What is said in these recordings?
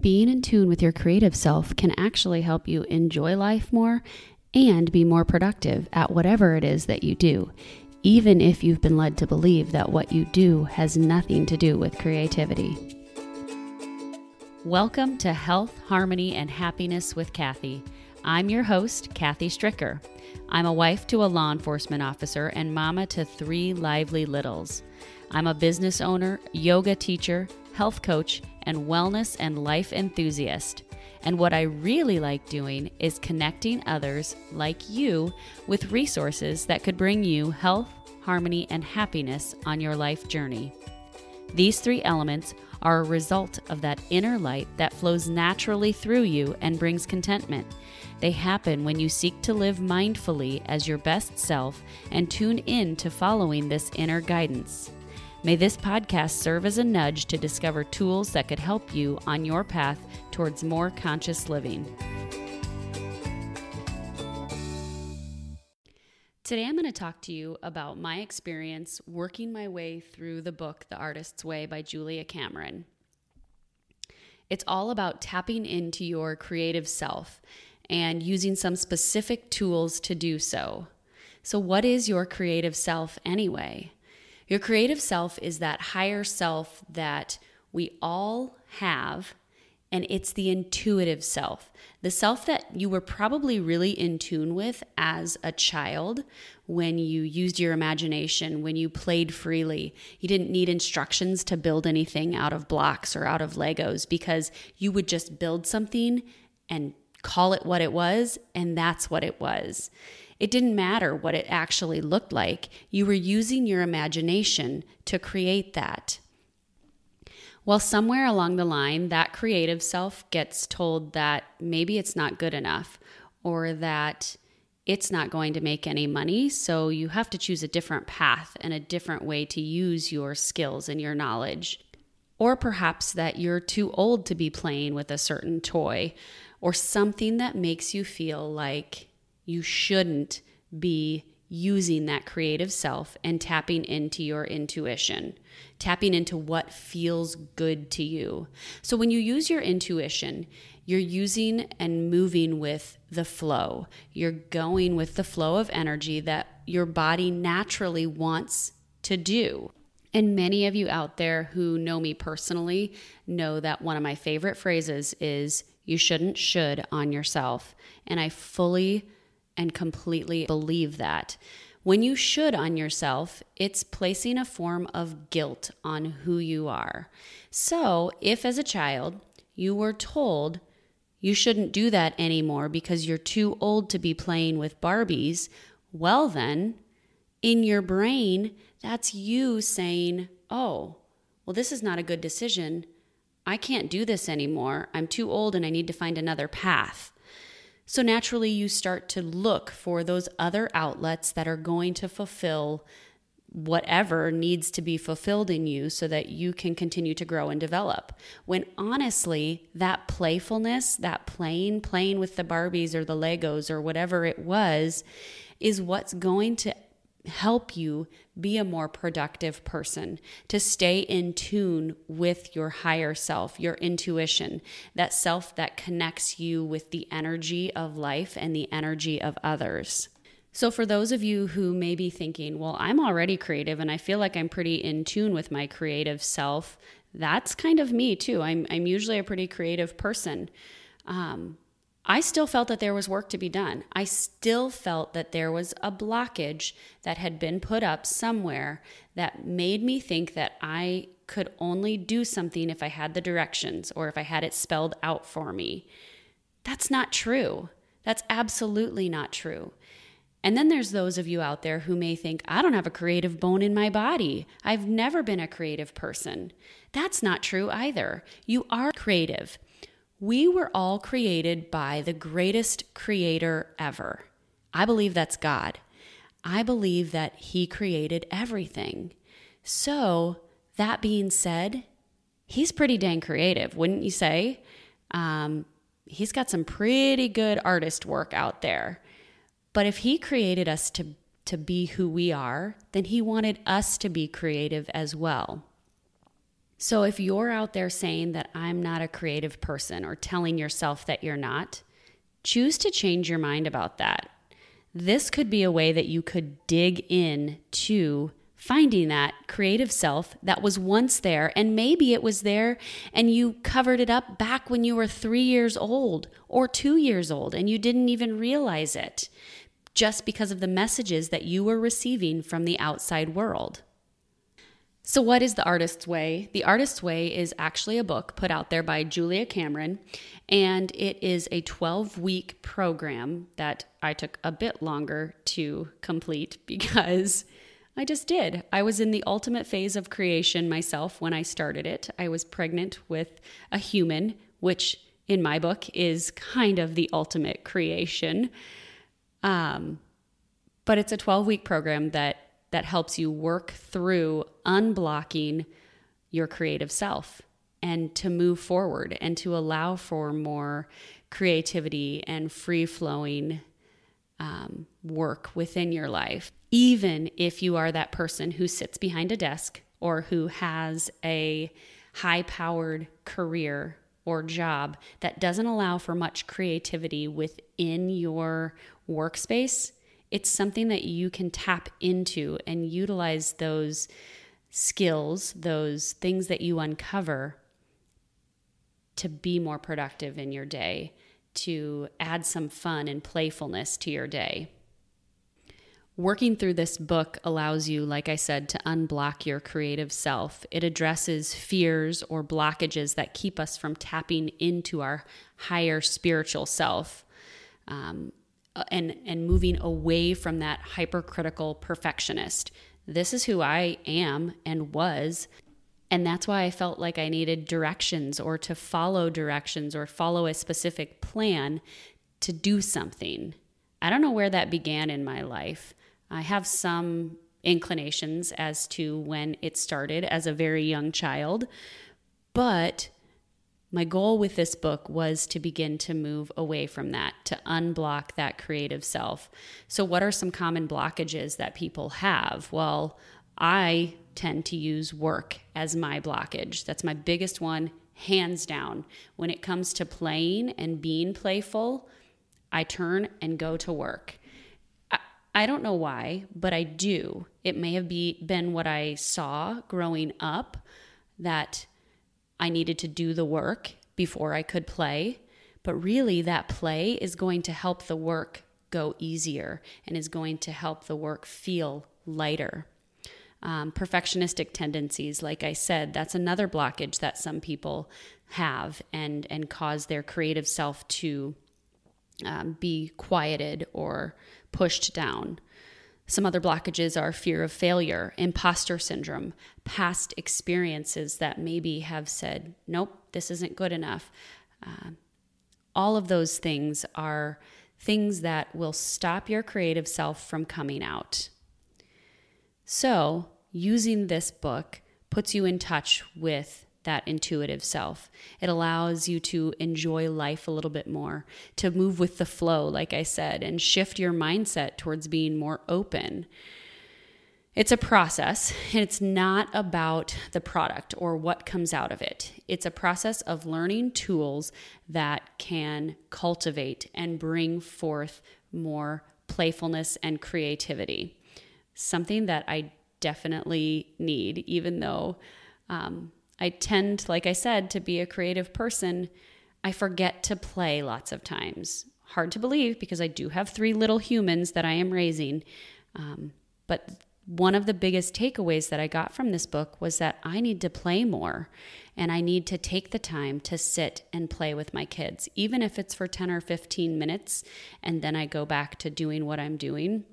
Being in tune with your creative self can actually help you enjoy life more and be more productive at whatever it is that you do, even if you've been led to believe that what you do has nothing to do with creativity. Welcome to Health, Harmony, and Happiness with Kathy. I'm your host, Kathy Stricker. I'm a wife to a law enforcement officer and mama to three lively littles. I'm a business owner, yoga teacher, health coach, and wellness and life enthusiast. And what I really like doing is connecting others like you with resources that could bring you health, harmony, and happiness on your life journey. These three elements are a result of that inner light that flows naturally through you and brings contentment. They happen when you seek to live mindfully as your best self and tune in to following this inner guidance. May this podcast serve as a nudge to discover tools that could help you on your path towards more conscious living. Today, I'm going to talk to you about my experience working my way through the book, The Artist's Way by Julia Cameron. It's all about tapping into your creative self and using some specific tools to do so. So, what is your creative self anyway? Your creative self is that higher self that we all have, and it's the intuitive self, the self that you were probably really in tune with as a child when you used your imagination, when you played freely. You didn't need instructions to build anything out of blocks or out of Legos because you would just build something and call it what it was, and that's what it was. It didn't matter what it actually looked like. You were using your imagination to create that. Well, somewhere along the line, that creative self gets told that maybe it's not good enough or that it's not going to make any money. So you have to choose a different path and a different way to use your skills and your knowledge. Or perhaps that you're too old to be playing with a certain toy or something that makes you feel like you shouldn't be using that creative self and tapping into your intuition, tapping into what feels good to you. So when you use your intuition, you're using and moving with the flow. You're going with the flow of energy that your body naturally wants to do. And many of you out there who know me personally know that one of my favorite phrases is, You shouldn't should on yourself. And I fully and completely believe that. When you should on yourself, it's placing a form of guilt on who you are. So, if as a child you were told you shouldn't do that anymore because you're too old to be playing with Barbies, well, then, in your brain, that's you saying, oh, well, this is not a good decision. I can't do this anymore. I'm too old and I need to find another path. So naturally, you start to look for those other outlets that are going to fulfill whatever needs to be fulfilled in you so that you can continue to grow and develop. When honestly, that playfulness, that playing, playing with the Barbies or the Legos or whatever it was, is what's going to help you be a more productive person, to stay in tune with your higher self, your intuition, that self that connects you with the energy of life and the energy of others. So, for those of you who may be thinking, well, I'm already creative and I feel like I'm pretty in tune with my creative self, that's kind of me too. I'm, I'm usually a pretty creative person. Um, I still felt that there was work to be done. I still felt that there was a blockage that had been put up somewhere that made me think that I could only do something if I had the directions or if I had it spelled out for me. That's not true. That's absolutely not true. And then there's those of you out there who may think, I don't have a creative bone in my body. I've never been a creative person. That's not true either. You are creative. We were all created by the greatest creator ever. I believe that's God. I believe that He created everything. So, that being said, He's pretty dang creative, wouldn't you say? Um, he's got some pretty good artist work out there. But if He created us to, to be who we are, then He wanted us to be creative as well. So if you're out there saying that I'm not a creative person or telling yourself that you're not, choose to change your mind about that. This could be a way that you could dig in to finding that creative self that was once there and maybe it was there and you covered it up back when you were 3 years old or 2 years old and you didn't even realize it just because of the messages that you were receiving from the outside world. So, what is The Artist's Way? The Artist's Way is actually a book put out there by Julia Cameron, and it is a 12 week program that I took a bit longer to complete because I just did. I was in the ultimate phase of creation myself when I started it. I was pregnant with a human, which in my book is kind of the ultimate creation. Um, but it's a 12 week program that that helps you work through unblocking your creative self and to move forward and to allow for more creativity and free flowing um, work within your life, even if you are that person who sits behind a desk or who has a high powered career or job that doesn't allow for much creativity within your workspace it's something that you can tap into and utilize those skills, those things that you uncover to be more productive in your day, to add some fun and playfulness to your day. Working through this book allows you, like I said, to unblock your creative self. It addresses fears or blockages that keep us from tapping into our higher spiritual self. Um, Uh, and and moving away from that hypercritical perfectionist. This is who I am and was. And that's why I felt like I needed directions or to follow directions or follow a specific plan to do something. I don't know where that began in my life. I have some inclinations as to when it started as a very young child, but my goal with this book was to begin to move away from that, to unblock that creative self. So, what are some common blockages that people have? Well, I tend to use work as my blockage. That's my biggest one, hands down. When it comes to playing and being playful, I turn and go to work. I, don't know why, but I do. It may have be, been what I saw growing up that I needed to do the work before I could play. But really, that play is going to help the work go easier and is going to help the work feel lighter. Um, perfectionistic tendencies, like I said, that's another blockage that some people have and and cause their creative self to um, be quieted or pushed down. Some other blockages are fear of failure, imposter syndrome, past experiences that maybe have said, nope, this isn't good enough. Uh, all of those things are things that will stop your creative self from coming out. So, using this book puts you in touch with that intuitive self. It allows you to enjoy life a little bit more, to move with the flow, like I said, and shift your mindset towards being more open. It's a process, and it's not about the product or what comes out of it. It's a process of learning tools that can cultivate and bring forth more playfulness and creativity. Something that I definitely need, even though um, I tend, like I said, to be a creative person. I forget to play lots of times. Hard to believe because I do have three little humans that I am raising. Um, but one of the biggest takeaways that I got from this book was that I need to play more and I need to take the time to sit and play with my kids, even if it's for 10 or 15 minutes, and then I go back to doing what I'm doing.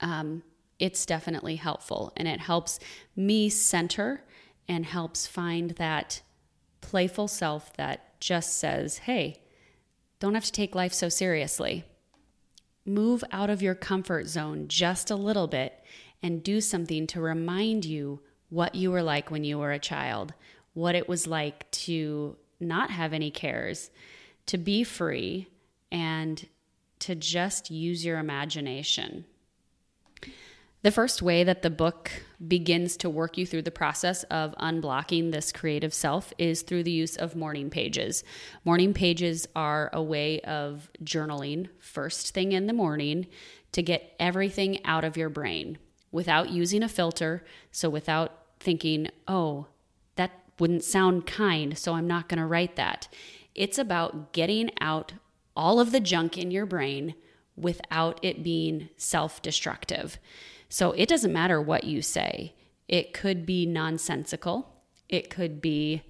Um, it's definitely helpful and it helps me center and helps find that playful self that just says, hey, don't have to take life so seriously. Move out of your comfort zone just a little bit and do something to remind you what you were like when you were a child, what it was like to not have any cares, to be free, and to just use your imagination. The first way that the book begins to work you through the process of unblocking this creative self is through the use of morning pages. Morning pages are a way of journaling first thing in the morning to get everything out of your brain without using a filter. So, without thinking, oh, that wouldn't sound kind, so I'm not going to write that. It's about getting out all of the junk in your brain without it being self destructive. So it doesn't matter what you say. It could be nonsensical. It could be,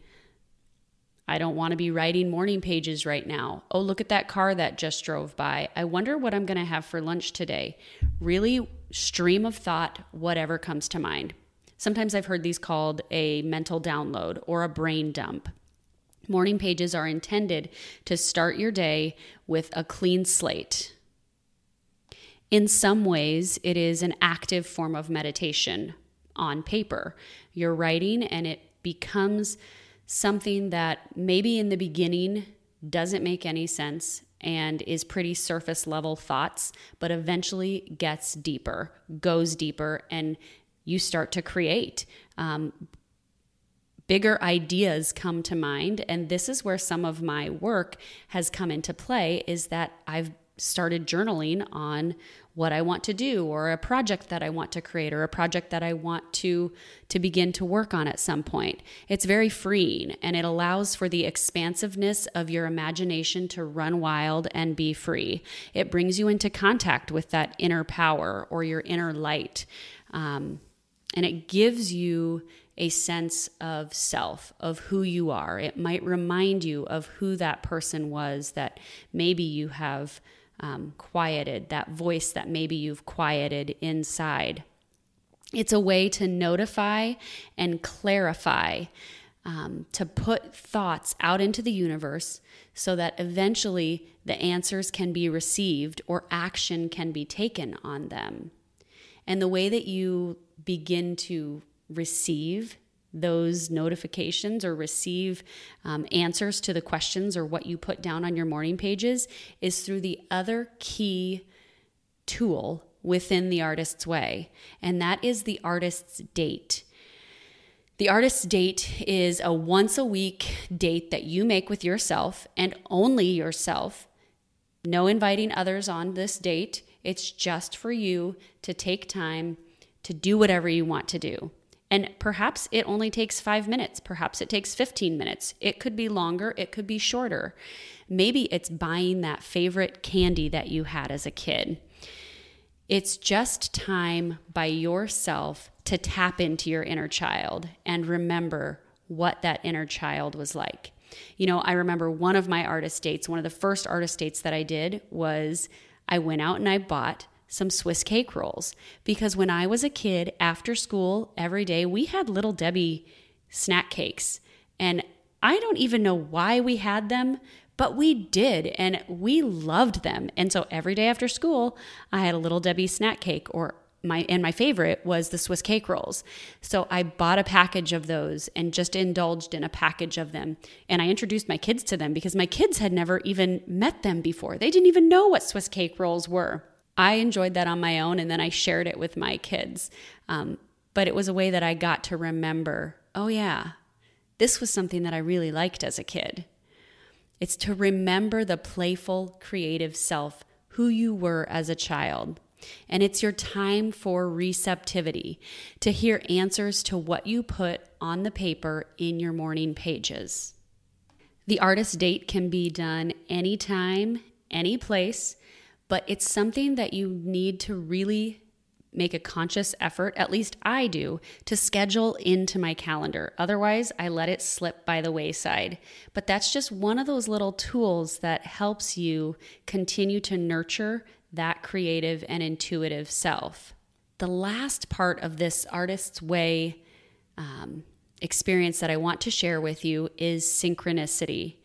I don't want to be writing morning pages right now. Oh, look at that car that just drove by. I wonder what I'm going to have for lunch today. Really stream of thought, whatever comes to mind. Sometimes I've heard these called a mental download or a brain dump. Morning pages are intended to start your day with a clean slate, in some ways, it is an active form of meditation on paper. You're writing, and it becomes something that maybe in the beginning doesn't make any sense and is pretty surface level thoughts, but eventually gets deeper, goes deeper, and you start to create. Um, bigger ideas come to mind and this is where some of my work has come into play is that I've started journaling on what I want to do or a project that I want to create or a project that I want to to begin to work on at some point. It's very freeing and it allows for the expansiveness of your imagination to run wild and be free. It brings you into contact with that inner power or your inner light. Um, and it gives you a sense of self, of who you are. It might remind you of who that person was that maybe you have um, quieted, that voice that maybe you've quieted inside. It's a way to notify and clarify, um, to put thoughts out into the universe so that eventually the answers can be received or action can be taken on them. And the way that you begin to receive those notifications or receive um, answers to the questions or what you put down on your morning pages is through the other key tool within the artist's way, and that is the artist's date. The artist's date is a once a week date that you make with yourself and only yourself. No inviting others on this date. It's just for you to take time to do whatever you want to do. And perhaps it only takes five minutes. Perhaps it takes 15 minutes. It could be longer. It could be shorter. Maybe it's buying that favorite candy that you had as a kid. It's just time by yourself to tap into your inner child and remember what that inner child was like. You know, I remember one of my artist dates, one of the first artist dates that I did was I went out and I bought some Swiss cake rolls because when I was a kid, after school, every day, we had Little Debbie snack cakes. And I don't even know why we had them, but we did and we loved them. And so every day after school, I had a Little Debbie snack cake or my and my favorite was the Swiss cake rolls. So I bought a package of those and just indulged in a package of them. And I introduced my kids to them because my kids had never even met them before. They didn't even know what Swiss cake rolls were. I enjoyed that on my own and then I shared it with my kids. Um, but it was a way that I got to remember oh, yeah, this was something that I really liked as a kid. It's to remember the playful, creative self, who you were as a child. And it's your time for receptivity, to hear answers to what you put on the paper in your morning pages. The artist date can be done anytime, any place, but it's something that you need to really make a conscious effort, at least I do, to schedule into my calendar. Otherwise, I let it slip by the wayside. But that's just one of those little tools that helps you continue to nurture that creative and intuitive self. The last part of this artist's way um, experience that I want to share with you is synchronicity.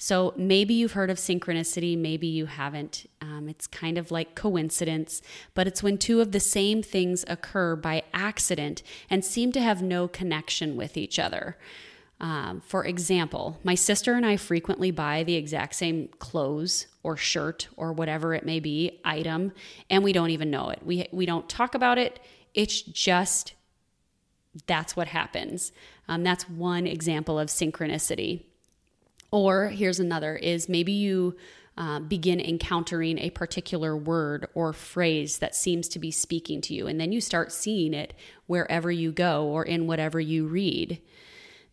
So maybe you've heard of synchronicity, maybe you haven't. Um, it's kind of like coincidence, but it's when two of the same things occur by accident and seem to have no connection with each other. Um, for example, my sister and I frequently buy the exact same clothes or shirt or whatever it may be item, and we don't even know it. We we don't talk about it. It's just that's what happens. Um, that's one example of synchronicity. Or here's another is maybe you uh, begin encountering a particular word or phrase that seems to be speaking to you, and then you start seeing it wherever you go or in whatever you read.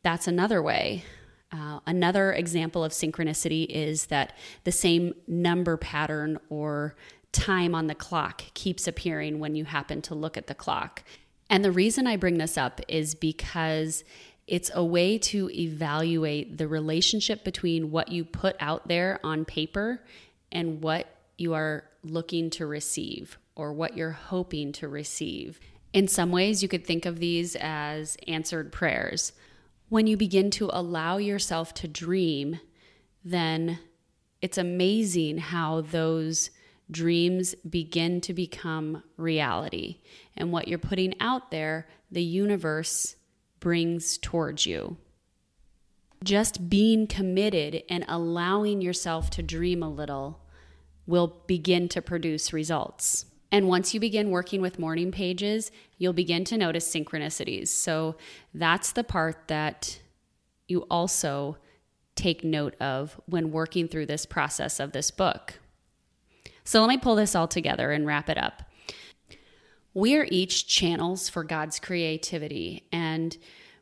That's another way. Uh, another example of synchronicity is that the same number pattern or time on the clock keeps appearing when you happen to look at the clock. And the reason I bring this up is because it's a way to evaluate the relationship between what you put out there on paper and what you are looking to receive or what you're hoping to receive. In some ways, you could think of these as answered prayers. When you begin to allow yourself to dream, then it's amazing how those dreams begin to become reality. And what you're putting out there, the universe brings towards you. Just being committed and allowing yourself to dream a little will begin to produce results. And once you begin working with morning pages, you'll begin to notice synchronicities. So that's the part that you also take note of when working through this process of this book. So let me pull this all together and wrap it up. We are each channels for God's creativity, and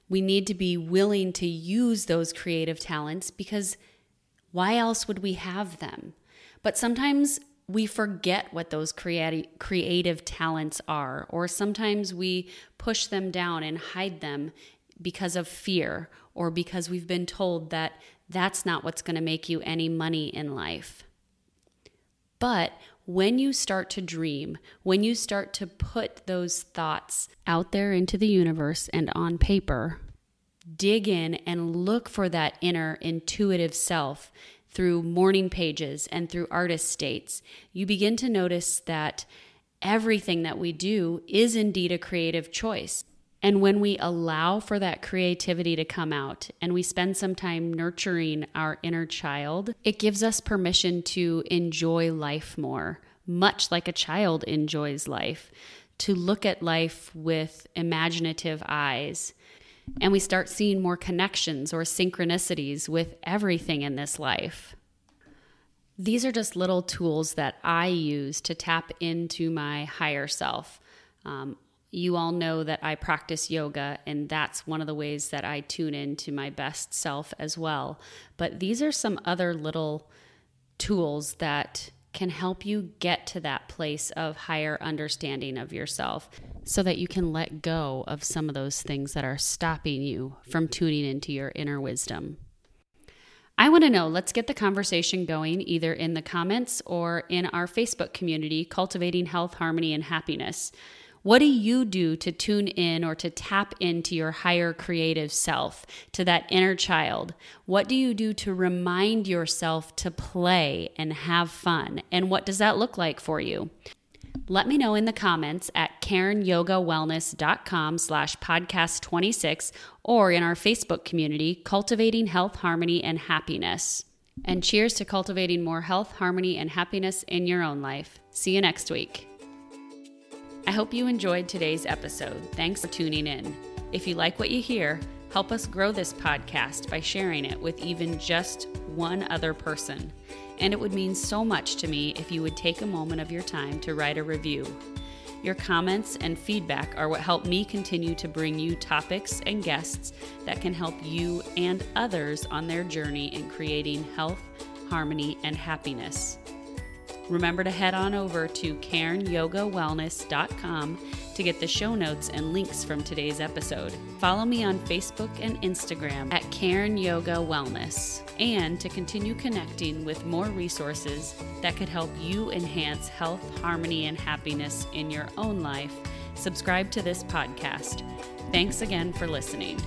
we need to be willing to use those creative talents because why else would we have them? But sometimes we forget what those creati- creative talents are, or sometimes we push them down and hide them because of fear or because we've been told that that's not what's going to make you any money in life. But when you start to dream, when you start to put those thoughts out there into the universe and on paper, dig in and look for that inner intuitive self through morning pages and through artist dates, you begin to notice that everything that we do is indeed a creative choice. And when we allow for that creativity to come out and we spend some time nurturing our inner child, it gives us permission to enjoy life more, much like a child enjoys life, to look at life with imaginative eyes. And we start seeing more connections or synchronicities with everything in this life. These are just little tools that I use to tap into my higher self. Um, you all know that I practice yoga, and that's one of the ways that I tune into my best self as well. But these are some other little tools that can help you get to that place of higher understanding of yourself so that you can let go of some of those things that are stopping you from tuning into your inner wisdom. I want to know. Let's get the conversation going either in the comments or in our Facebook community, Cultivating Health, Harmony, and Happiness. What do you do to tune in or to tap into your higher creative self, to that inner child? What do you do to remind yourself to play and have fun? And what does that look like for you? Let me know in the comments at KarenYogaWellness.com slash podcast 26 or in our Facebook community, Cultivating Health, Harmony, and Happiness. And cheers to cultivating more health, harmony, and happiness in your own life. See you next week. I hope you enjoyed today's episode. Thanks for tuning in. If you like what you hear, help us grow this podcast by sharing it with even just one other person. And it would mean so much to me if you would take a moment of your time to write a review. Your comments and feedback are what help me continue to bring you topics and guests that can help you and others on their journey in creating health, harmony, and happiness. Remember to head on over to KarenYogaWellness.com to get the show notes and links from today's episode. Follow me on Facebook and Instagram at Karen Yoga Wellness and to continue connecting with more resources that could help you enhance health, harmony, and happiness in your own life. Subscribe to this podcast. Thanks again for listening.